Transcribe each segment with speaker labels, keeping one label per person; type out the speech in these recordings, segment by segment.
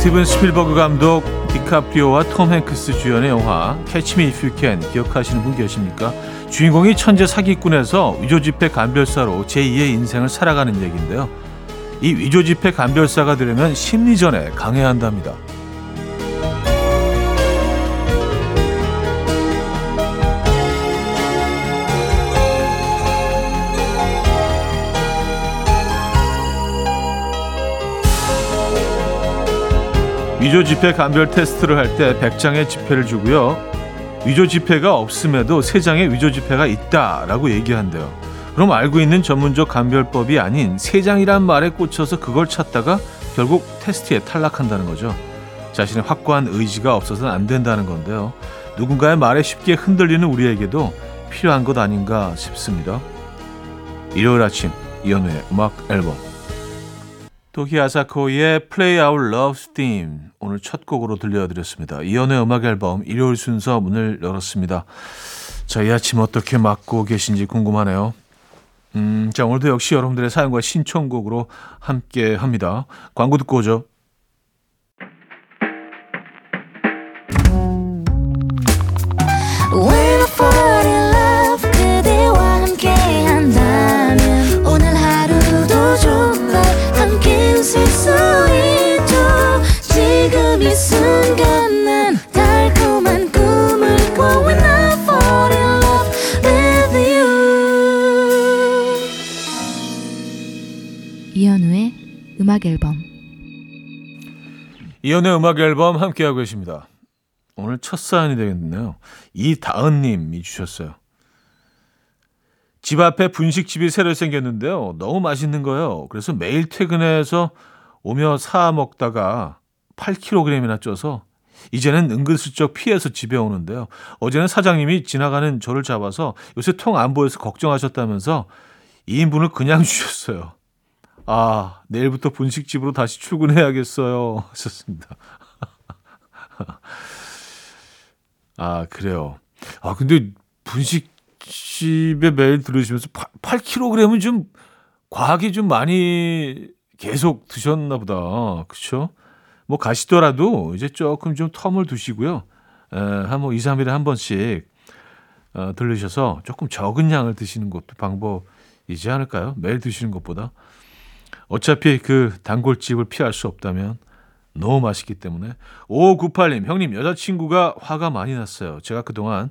Speaker 1: 스티븐 스필버그 감독 디카프리오와 톰 행크스 주연의 영화 Catch Me If You Can 기억하시는 분 계십니까? 주인공이 천재 사기꾼에서 위조지폐 감별사로 제2의 인생을 살아가는 얘기인데요. 이 위조지폐 감별사가 되려면 심리전에 강해야 한답니다. 위조 지폐 감별 테스트를 할 때 100장의 지폐를 주고요. 위조 지폐가 없음에도 3장의 위조 지폐가 있다라고 얘기한대요. 그럼 알고 있는 전문적 감별법이 아닌 3장이란 말에 꽂혀서 그걸 찾다가 결국 테스트에 탈락한다는 거죠. 자신의 확고한 의지가 없어서는 안 된다는 건데요. 누군가의 말에 쉽게 흔들리는 우리에게도 필요한 것 아닌가 싶습니다. 일요일 아침 이연우의 음악 앨범 도키 아사코의 Play Our Love Theme 오늘 첫 곡으로 들려드렸습니다. 이연의 음악 앨범 일요일 순서 문을 열었습니다. 저희 아침 어떻게 맞고 계신지 궁금하네요. 음, 자 오늘도 역시 여러분들의 사연과 신청곡으로 함께 합니다. 광고 듣고 오죠.
Speaker 2: 음악 앨범
Speaker 1: 이연의 음악 앨범 함께하고 계십니다. 오늘 첫 사연이 되겠네요. 이다은님이 주셨어요. 집 앞에 분식집이 새로 생겼는데요. 너무 맛있는 거예요. 그래서 매일 퇴근해서 오며 사 먹다가 8kg이나 쪄서 이제는 은근슬쩍 피해서 집에 오는데요. 어제는 사장님이 지나가는 저를 잡아서 요새 통 안 보여서 걱정하셨다면서 2인분을 그냥 주셨어요. 아, 내일부터 분식집으로 다시 출근해야겠어요. 하셨습니다. 아, 그래요. 아, 근데 분식집에 매일 들으시면서 8, 8kg은 좀 과하게 좀 많이 계속 드셨나 보다. 그쵸? 뭐 가시더라도 이제 조금 좀 텀을 두시고요. 에, 한뭐 2, 3일에 한 번씩 어, 들르셔서 조금 적은 양을 드시는 것도 방법이지 않을까요? 매일 드시는 것보다. 어차피 그 단골집을 피할 수 없다면 너무 맛있기 때문에 5598님 형님 여자친구가 화가 많이 났어요. 제가 그동안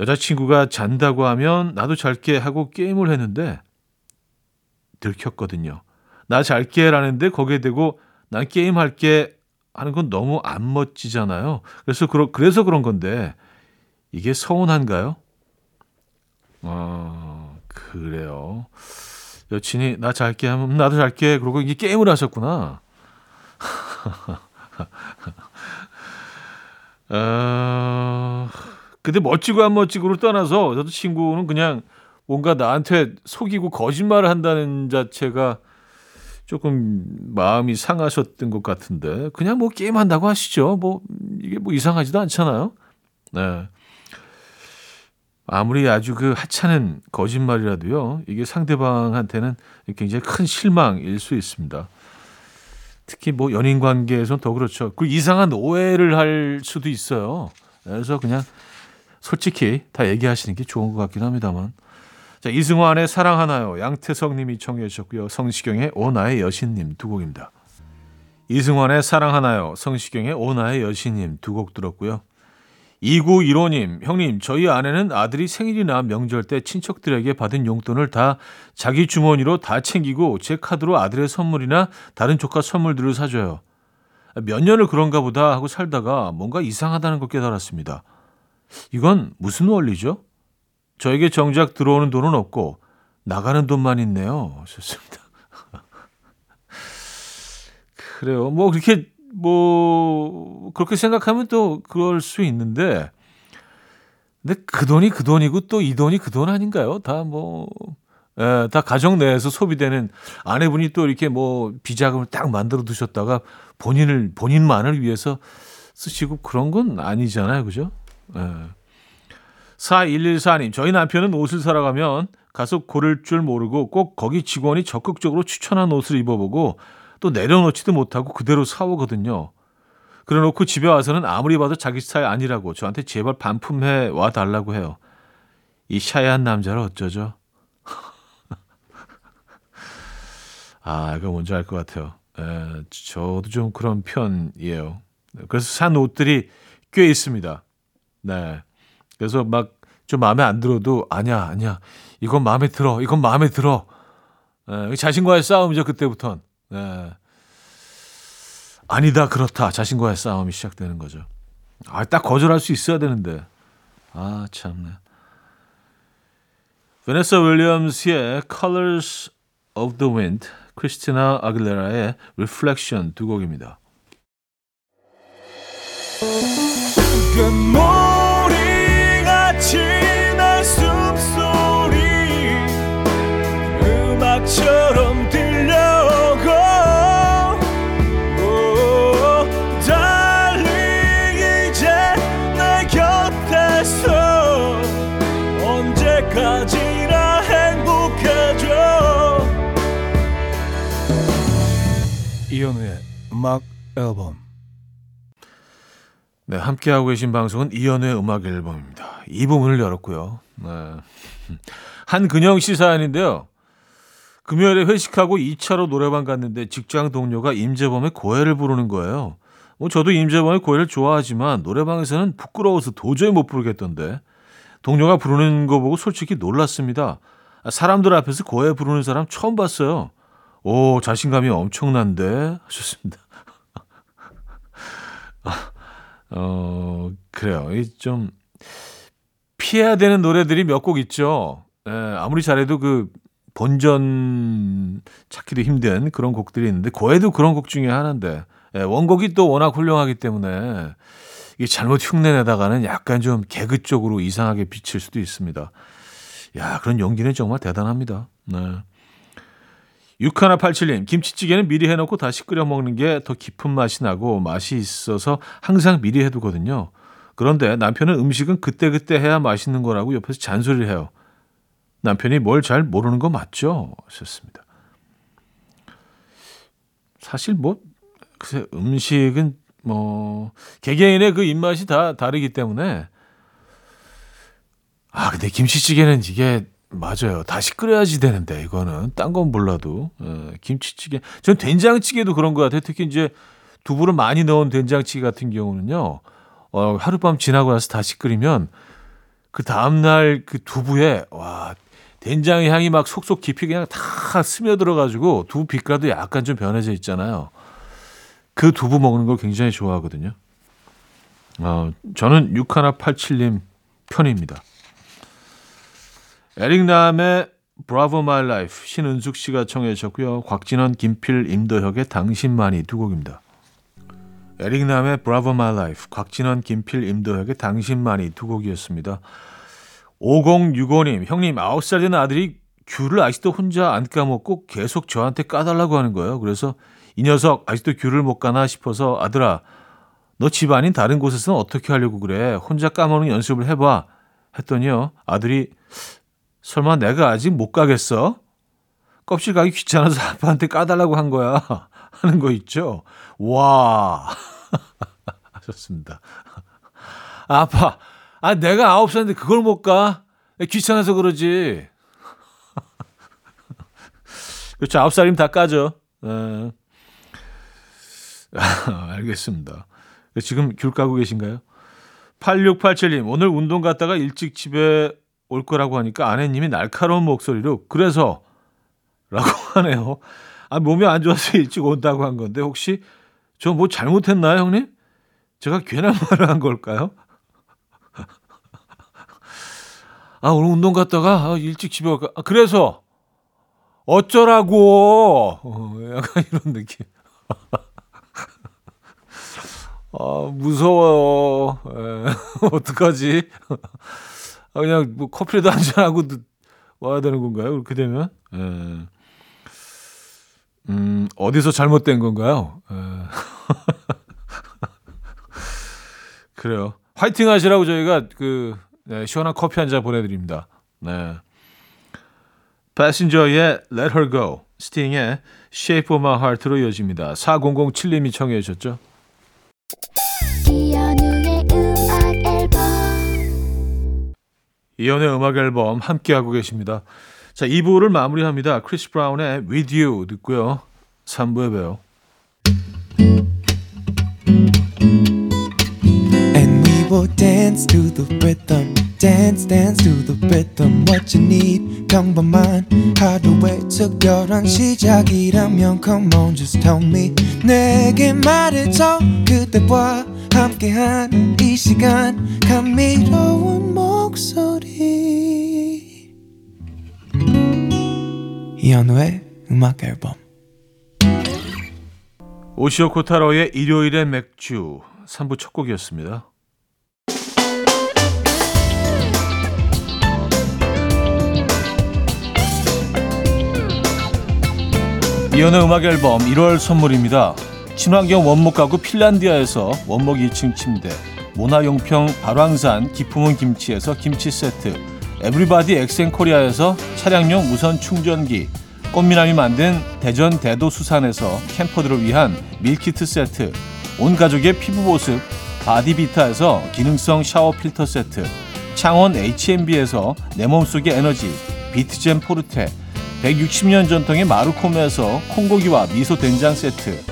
Speaker 1: 여자친구가 잔다고 하면 나도 잘게 하고 게임을 했는데 들켰거든요. 나 잘게 라는데 거기에 대고 난 게임할게 하는 건 너무 안 멋지잖아요. 그래서 그러, 그래서 그런 건데 이게 서운한가요? 어, 그래요. 여친이 나 잘게 하면 나도 잘게 그러고 이게 게임을 하셨구나. 어, 근데 멋지고 안 멋지고를 떠나서 저도 친구는 그냥 뭔가 나한테 속이고 거짓말을 한다는 자체가 조금 마음이 상하셨던 것 같은데 그냥 뭐 게임 한다고 하시죠. 뭐 이게 뭐 이상하지도 않잖아요. 네. 아무리 아주 그 하찮은 거짓말이라도요, 이게 상대방한테는 굉장히 큰 실망일 수 있습니다. 특히 뭐 연인 관계에서는 더 그렇죠. 그 이상한 오해를 할 수도 있어요. 그래서 그냥 솔직히 다 얘기하시는 게 좋은 것 같긴 합니다만. 자, 이승환의 사랑 하나요? 양태석 님이 청해 주셨고요. 성시경의 오 나의 여신 님 두 곡입니다. 이승환의 사랑 하나요? 성시경의 오 나의 여신 님 두 곡 들었고요. 2915님, 형님, 저희 아내는 아들이 생일이나 명절 때 친척들에게 받은 용돈을 다 자기 주머니로 다 챙기고 제 카드로 아들의 선물이나 다른 조카 선물들을 사줘요. 몇 년을 그런가 보다 하고 살다가 뭔가 이상하다는 걸 깨달았습니다. 이건 무슨 원리죠? 저에게 정작 들어오는 돈은 없고 나가는 돈만 있네요. 좋습니다. 그래요. 뭐 그렇게 뭐 그렇게 생각하면 또 그럴 수 있는데 근데 그 돈이 그 돈이고 또 이 돈이 그 돈 아닌가요? 다 뭐 예, 다 가정 내에서 소비되는 아내분이 또 이렇게 뭐 비자금을 딱 만들어 두셨다가 본인을 본인만을 위해서 쓰시고 그런 건 아니잖아요. 그죠? 예. 4114님, 저희 남편은 옷을 사러 가면 가서 고를 줄 모르고 꼭 거기 직원이 적극적으로 추천한 옷을 입어보고 또 내려놓지도 못하고 그대로 사오거든요. 그래놓고 집에 와서는 아무리 봐도 자기 스타일 아니라고 저한테 제발 반품해 와 달라고 해요. 이 샤이한 남자를 어쩌죠? 아, 이거 뭔지 알 것 같아요. 에, 저도 좀 그런 편이에요. 그래서 산 옷들이 꽤 있습니다. 네. 그래서 막 좀 마음에 안 들어도 아니야, 아니야. 이건 마음에 들어. 이건 마음에 들어. 에, 자신과의 싸움이죠, 그때부턴. 네. 아니다, 그렇다. 자신과의 싸움이 시작되는 거죠. 아, 딱 거절할 수 있어야 되는데. 아, 참네. 베네사 윌리엄스의 Colors of the Wind, 크리스티나 아길레라의 Reflection 두 곡입니다.
Speaker 2: 음악 앨범
Speaker 1: 네, 함께하고 계신 방송은 이연우의 음악 앨범입니다. 이 부분을 열었고요. 네. 한근영 씨 사연인데요. 금요일에 회식하고 2차로 노래방 갔는데 직장 동료가 임재범의 고해를 부르는 거예요. 뭐 저도 임재범의 고해를 좋아하지만 노래방에서는 부끄러워서 도저히 못 부르겠던데 동료가 부르는 거 보고 솔직히 놀랐습니다. 사람들 앞에서 고해 부르는 사람 처음 봤어요. 오 자신감이 엄청난데 하셨습니다. 어, 그래요. 좀 피해야 되는 노래들이 몇 곡 있죠. 예, 아무리 잘해도 그 본전 찾기도 힘든 그런 곡들이 있는데 고해도 그런 곡 중에 하나인데 예, 원곡이 또 워낙 훌륭하기 때문에 이게 잘못 흉내내다가는 약간 좀 개그 쪽으로 이상하게 비칠 수도 있습니다. 야, 그런 연기는 정말 대단합니다. 네. 6187님, 김치찌개는 미리 해놓고 다시 끓여 먹는 게 더 깊은 맛이 나고 맛이 있어서 항상 미리 해두거든요. 그런데 남편은 음식은 그때그때 해야 맛있는 거라고 옆에서 잔소리를 해요. 남편이 뭘 잘 모르는 거 맞죠? 하셨습니다. 사실 뭐, 글쎄, 음식은 뭐, 개개인의 그 입맛이 다 다르기 때문에 아, 근데 김치찌개는 이게 맞아요. 다시 끓여야지 되는데 이거는 딴 건 몰라도 에, 김치찌개. 전 된장찌개도 그런 것 같아요. 특히 이제 두부를 많이 넣은 된장찌개 같은 경우는요. 어, 하룻밤 지나고 나서 다시 끓이면 그 다음날 그 두부에 와 된장의 향이 막 속속 깊이 그냥 다 스며들어 가지고 두부 빛깔도 약간 좀 변해져 있잖아요. 그 두부 먹는 걸 굉장히 좋아하거든요. 어, 저는 6187님 편입니다. 에릭남의 Bravo My Life 신은숙 씨가 청해 주셨고요. 곽진원, 김필, 임도혁의 당신만이 두 곡입니다. 에릭남의 Bravo My Life, 곽진원, 김필, 임도혁의 당신만이 두 곡이었습니다. 5065님, 형님 9살 된 아들이 귤을 아직도 혼자 안 까먹고 계속 저한테 까달라고 하는 거예요. 그래서 이 녀석 아직도 귤을 못 가나 싶어서 아들아 너집 아닌 다른 곳에서는 어떻게 하려고 그래? 혼자 까먹는 연습을 해봐. 했더니요. 아들이 설마 내가 아직 못 가겠어? 껍질 가기 귀찮아서 아빠한테 까달라고 한 거야. 하는 거 있죠? 와. 하셨습니다. 아빠, 아, 내가 아홉 살인데 그걸 못 가? 귀찮아서 그러지. 그렇죠. 아홉 살이면 다 까죠. 에. 알겠습니다. 지금 귤 까고 계신가요? 8687님, 오늘 운동 갔다가 일찍 집에 올 거라고 하니까 아내님이 날카로운 목소리로 그래서 라고 하네요. 아, 몸이 안 좋아서 일찍 온다고 한 건데 혹시 저 뭐 잘못했나요, 형님? 제가 괜한 말을 한 걸까요? 아, 오늘 운동 갔다가 아, 일찍 집에 올까? 아, 그래서 어쩌라고? 어, 약간 이런 느낌. 아, 무서워요. 에, 어떡하지? 아, 그냥 뭐 커피라도 한 잔 하고 와야 되는 건가요? 그렇게 되면? 에. 음, 어디서 잘못된 건가요? 에. 그래요. 화이팅 하시라고 저희가 그 네, 시원한 커피 한 잔 보내드립니다. 네. 패신저의 Let Her Go, 스팅의 Shape of My Heart로 이어집니다. 4007님이 청해 주셨죠.
Speaker 3: 이현우의 음악 앨범
Speaker 1: 함께하고 계십니다. 자, 2부를 마무리합니다. 크리스 브라운의 With You 듣고요. 3부에 봬요.
Speaker 4: Will dance to the rhythm. Dance, dance to the rhythm. What you need, 평범한 하루의 특별한 시작이라면 Come on, just tell me. 내게 말해줘. 그대와 함께한 이 시간. 감미로운 목소리. 이현우의 음악 앨범.
Speaker 1: 오시오 코타로의 일요일의 맥주 3부 첫 곡이었습니다. 이연의 음악 앨범 1월 선물입니다. 친환경 원목 가구 핀란디아에서 원목 2층 침대, 모나용평 발왕산 기품은 김치에서 김치 세트, 에브리바디 엑센코리아에서 차량용 무선 충전기, 꽃미남이 만든 대전 대도수산에서 캠퍼들을 위한 밀키트 세트, 온 가족의 피부 보습 바디비타에서 기능성 샤워 필터 세트, 창원 H&B에서 내 몸속의 에너지 비트젠 포르테, 160년 전통의 마루코메에서 콩고기와 미소 된장 세트,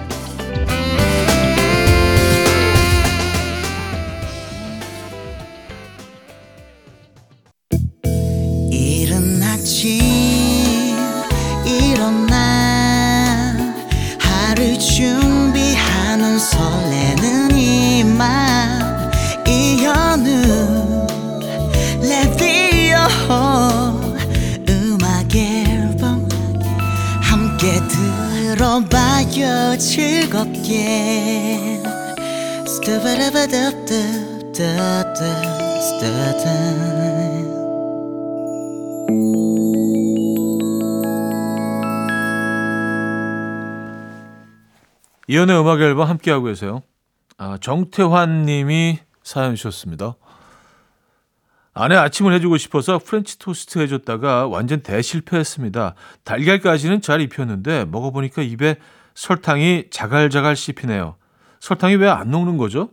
Speaker 1: 이현우의 음악 앨범 함께하고 계세요. 아, 정태환 님이 사연 주셨습니다. 아내 아침을 해주고 싶어서 프렌치 토스트 해줬다가 완전 대실패했습니다. 달걀까지는 잘 입혔는데 먹어보니까 입에 설탕이 자갈자갈 씹히네요. 설탕이 왜 안 녹는 거죠?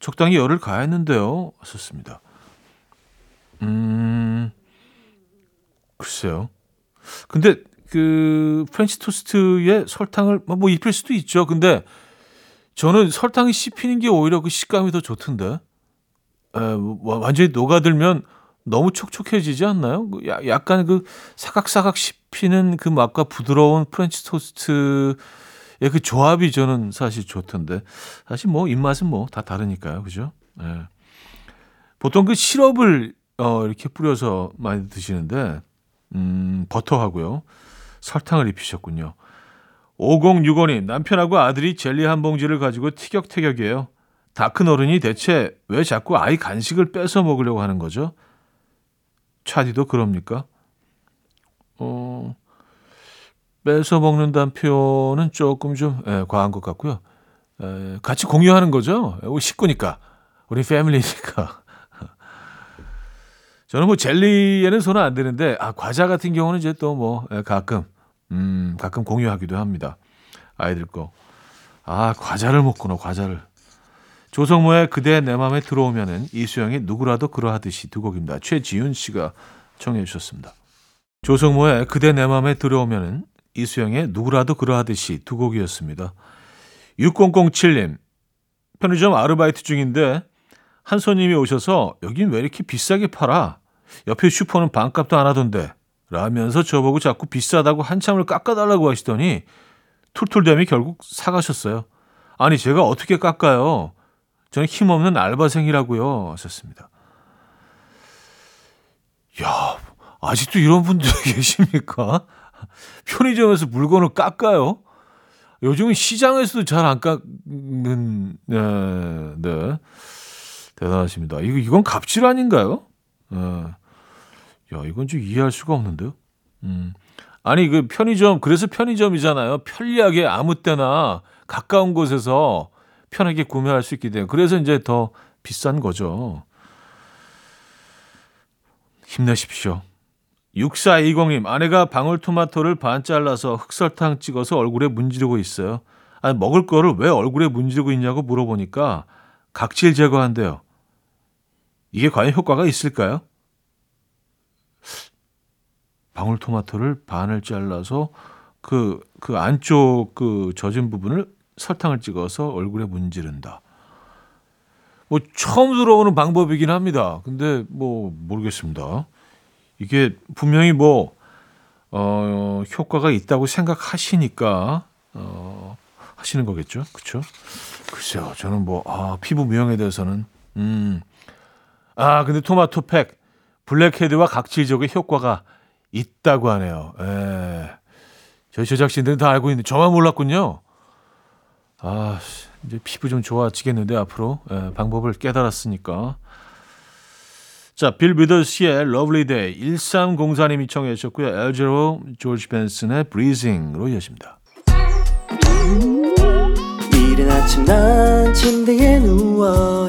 Speaker 1: 적당히 열을 가했는데요. 하셨습니다. 음, 글쎄요. 근데 그 프렌치 토스트에 설탕을 뭐, 뭐 입힐 수도 있죠. 근데 저는 설탕이 씹히는 게 오히려 그 식감이 더 좋던데. 에, 뭐, 완전히 녹아들면 너무 촉촉해지지 않나요? 그 야- 약간 그 사각사각 씹히는 그 맛과 부드러운 프렌치 토스트의 그 조합이 저는 사실 좋던데. 사실 뭐 입맛은 뭐 다 다르니까요. 그죠? 예. 보통 그 시럽을 어, 이렇게 뿌려서 많이 드시는데, 음, 버터하고요. 설탕을 입히셨군요. 5065님, 남편하고 아들이 젤리 한 봉지를 가지고 티격태격이에요. 다 큰 어른이 대체 왜 자꾸 아이 간식을 뺏어 먹으려고 하는 거죠? 차디도 그럽니까? 어, 뺏어 먹는다는 표현은 조금 좀 예, 과한 것 같고요. 에, 같이 공유하는 거죠. 우리 식구니까. 우리 패밀리니까. 저는 뭐 젤리에는 손은 안 대는데 아 과자 같은 경우는 이제 또뭐 가끔 음 가끔 공유하기도 합니다 아이들 거 아 과자를 먹구나 과자를 조성모의 그대 내 맘에 들어오면은 이수영의 누구라도 그러하듯이 두 곡입니다 최지윤 씨가 청해 주셨습니다 조성모의 그대 내 맘에 들어오면은 이수영의 누구라도 그러하듯이 두 곡이었습니다 6007님 편의점 아르바이트 중인데 한 손님이 오셔서 여긴 왜 이렇게 비싸게 팔아? 옆에 슈퍼는 반값도 안 하던데 라면서 저보고 자꾸 비싸다고 한참을 깎아달라고 하시더니 툴툴댐이 결국 사가셨어요. 아니 제가 어떻게 깎아요? 저는 힘없는 알바생이라고요 하셨습니다. 야 아직도 이런 분들 계십니까? 편의점에서 물건을 깎아요? 요즘은 시장에서도 잘 안 깎는 네, 네. 대단하십니다. 이거 이건 갑질 아닌가요? 예. 야, 이건 좀 이해할 수가 없는데요. 음. 아니 그 편의점 그래서 편의점이잖아요. 편리하게 아무 때나 가까운 곳에서 편하게 구매할 수 있기 때문에 그래서 이제 더 비싼 거죠. 힘내십시오. 6420님, 아내가 방울토마토를 반 잘라서 흑설탕 찍어서 얼굴에 문지르고 있어요. 아니, 먹을 거를 왜 얼굴에 문지르고 있냐고 물어보니까 각질 제거한대요. 이게 과연 효과가 있을까요? 방울토마토를 반을 잘라서 그, 그 안쪽 그 젖은 부분을 설탕을 찍어서 얼굴에 문지른다. 뭐 처음 들어오는 방법이긴 합니다. 근데 뭐 모르겠습니다. 이게 분명히 뭐 어, 효과가 있다고 생각하시니까 어, 하시는 거겠죠, 그렇죠? 글쎄요, 저는 뭐 아, 피부 미용에 대해서는 음, 아 근데 토마토 팩 블랙헤드와 각질적의 효과가 있다고 하네요. 에, 저희 제작진들은 다 알고 있는데 저만 몰랐군요. 아, 이제 피부 좀 좋아지겠는데 앞으로 에, 방법을 깨달았으니까. 자, 빌 위더스의 Lovely Day 1304님이 청해 주셨고요. 알 재로 조지 벤슨의 Breezin'으로 이어집니다.
Speaker 5: 이른 아침 난 침대에 누워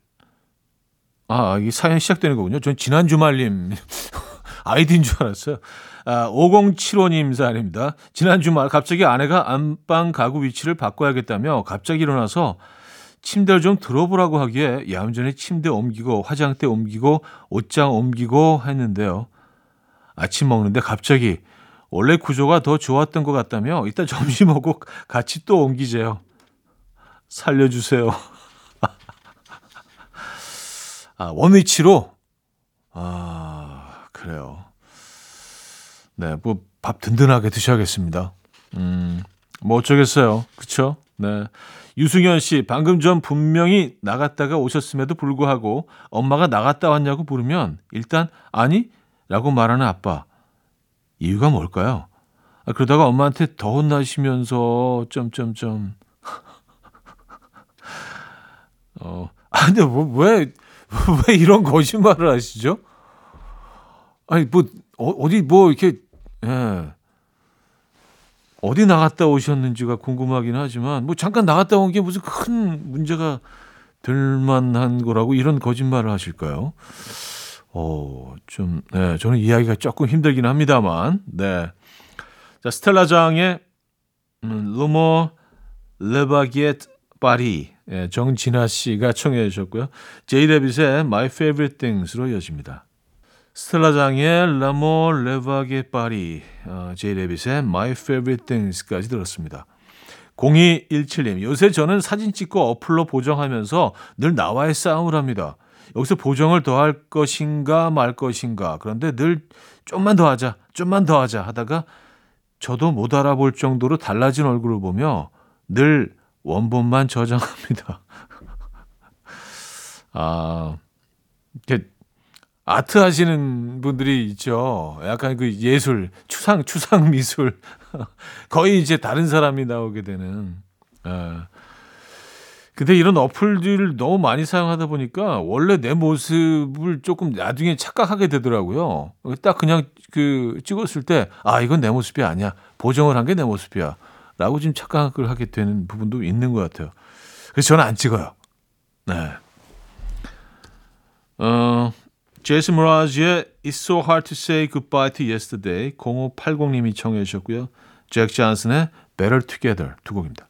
Speaker 1: 아, 이 사연 시작되는 거군요. 전 지난 주말님 아이디인 줄 알았어요. 아, 5075님 사연입니다. 지난 주말 갑자기 아내가 안방 가구 위치를 바꿔야겠다며 갑자기 일어나서 침대를 좀 들어보라고 하기에 야운전에 침대 옮기고 화장대 옮기고 옷장 옮기고 했는데요. 아침 먹는데 갑자기 원래 구조가 더 좋았던 것 같다며 이따 점심 먹고 같이 또 옮기재요. 살려주세요. 아, 원위치로? 아, 그래요. 네, 뭐, 밥 든든하게 드셔야겠습니다. 음, 뭐 어쩌겠어요. 그쵸? 네. 유승현 씨, 방금 전 분명히 나갔다가 오셨음에도 불구하고 엄마가 나갔다 왔냐고 물으면 일단 아니? 라고 말하는 아빠. 이유가 뭘까요? 아, 그러다가 엄마한테 더 혼나시면서 점점점 어, 아 근데 뭐왜 왜 이런 거짓말을 하시죠? 아니 뭐 어, 디뭐 이렇게 예. 어디 나갔다 오셨는지가 궁금하긴 하지만 뭐 잠깐 나갔다 온 게 무슨 큰 문제가 될 만한 거라고 이런 거짓말을 하실까요? 어, 좀, 네, 저는 이야기가 조금 힘들긴 합니다만, 네. 자, 스텔라장의 음, 루모 레바기엣 파리, 예, 정진아 씨가 청해 주셨고요. 제이레빗의 My Favorite Things로 이어집니다. 스텔라장의 라모 레바게 파리, 어, 제이레빗의 My Favorite Things까지 들었습니다. 0217님, 요새 저는 사진 찍고 어플로 보정하면서 늘 나와의 싸움을 합니다. 여기서 보정을 더 할 것인가 말 것인가. 그런데 늘 좀만 더 하자, 좀만 더 하자 하다가 저도 못 알아볼 정도로 달라진 얼굴을 보며 늘 원본만 저장합니다. 아, 아트 하시는 분들이 있죠. 약간 그 예술, 추상, 추상 미술. 거의 이제 다른 사람이 나오게 되는. 아. 근데 이런 어플들을 너무 많이 사용하다 보니까 원래 내 모습을 조금 나중에 착각하게 되더라고요. 딱 그냥 그 찍었을 때, 아, 이건 내 모습이 아니야. 보정을 한 게 내 모습이야. 라고 지금 착각을 하게 되는 부분도 있는 것 같아요. 그래서 저는 안 찍어요. 네. 어, 제이슨 모라지의 It's So Hard to Say Goodbye to Yesterday 0580님이 청해 주셨고요. 잭 존슨의 Better Together 두 곡입니다.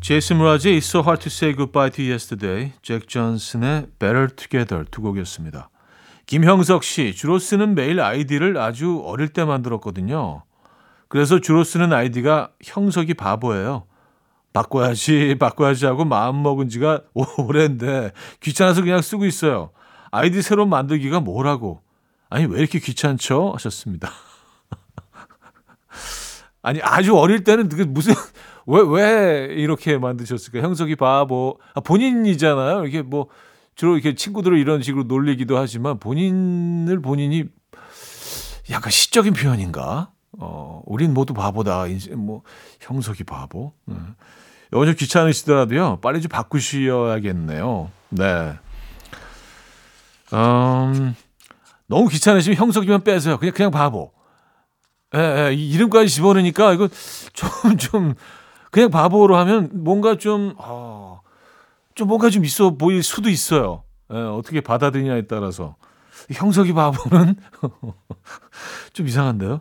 Speaker 1: 제이슨 므라즈의 It's So Hard to Say Goodbye to Yesterday, 잭 존슨의 Better Together 두 곡이었습니다. 김형석 씨, 주로 쓰는 메일 아이디를 아주 어릴 때 만들었거든요. 그래서 주로 쓰는 아이디가 형석이 바보예요. 바꿔야지, 바꿔야지 하고 마음먹은 지가 오랜데 귀찮아서 그냥 쓰고 있어요. 아이디 새로 만들기가 뭐라고. 아니, 왜 이렇게 귀찮죠? 하셨습니다. 아니, 아주 어릴 때는 그 무슨, 왜, 왜 이렇게 만드셨을까? 형석이 바보. 아, 본인이잖아요. 이렇게 뭐, 주로 이렇게 친구들을 이런 식으로 놀리기도 하지만 본인을 본인이 약간 시적인 표현인가? 어, 우린 모두 바보다. 이제 뭐, 형석이 바보. 음. 이거 좀 귀찮으시더라도요. 빨리 좀 바꾸셔야겠네요. 네. 음, 너무 귀찮으시면 형석이만 빼세요. 그냥, 그냥 바보. 예, 예, 이 이름까지 집어넣으니까 이거 좀, 좀, 그냥 바보로 하면 뭔가 좀, 어, 좀 뭔가 좀 있어 보일 수도 있어요. 예, 어떻게 받아들이냐에 따라서. 형석이 바보는 좀 이상한데요?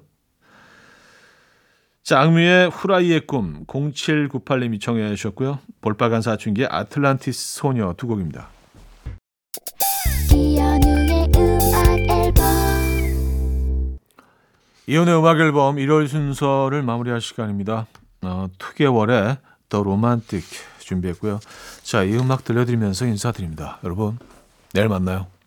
Speaker 1: 자, 악뮤의 후라이의 꿈 0798님이 청해 주셨고요. 볼빨간 사춘기의 아틀란티스 소녀 두 곡입니다. 이혼의 음악 앨범 1월 순서를 마무리할 시간입니다. 어, 2개월의 더 로만틱 준비했고요. 자, 이 음악 들려드리면서 인사드립니다. 여러분, 내일 만나요.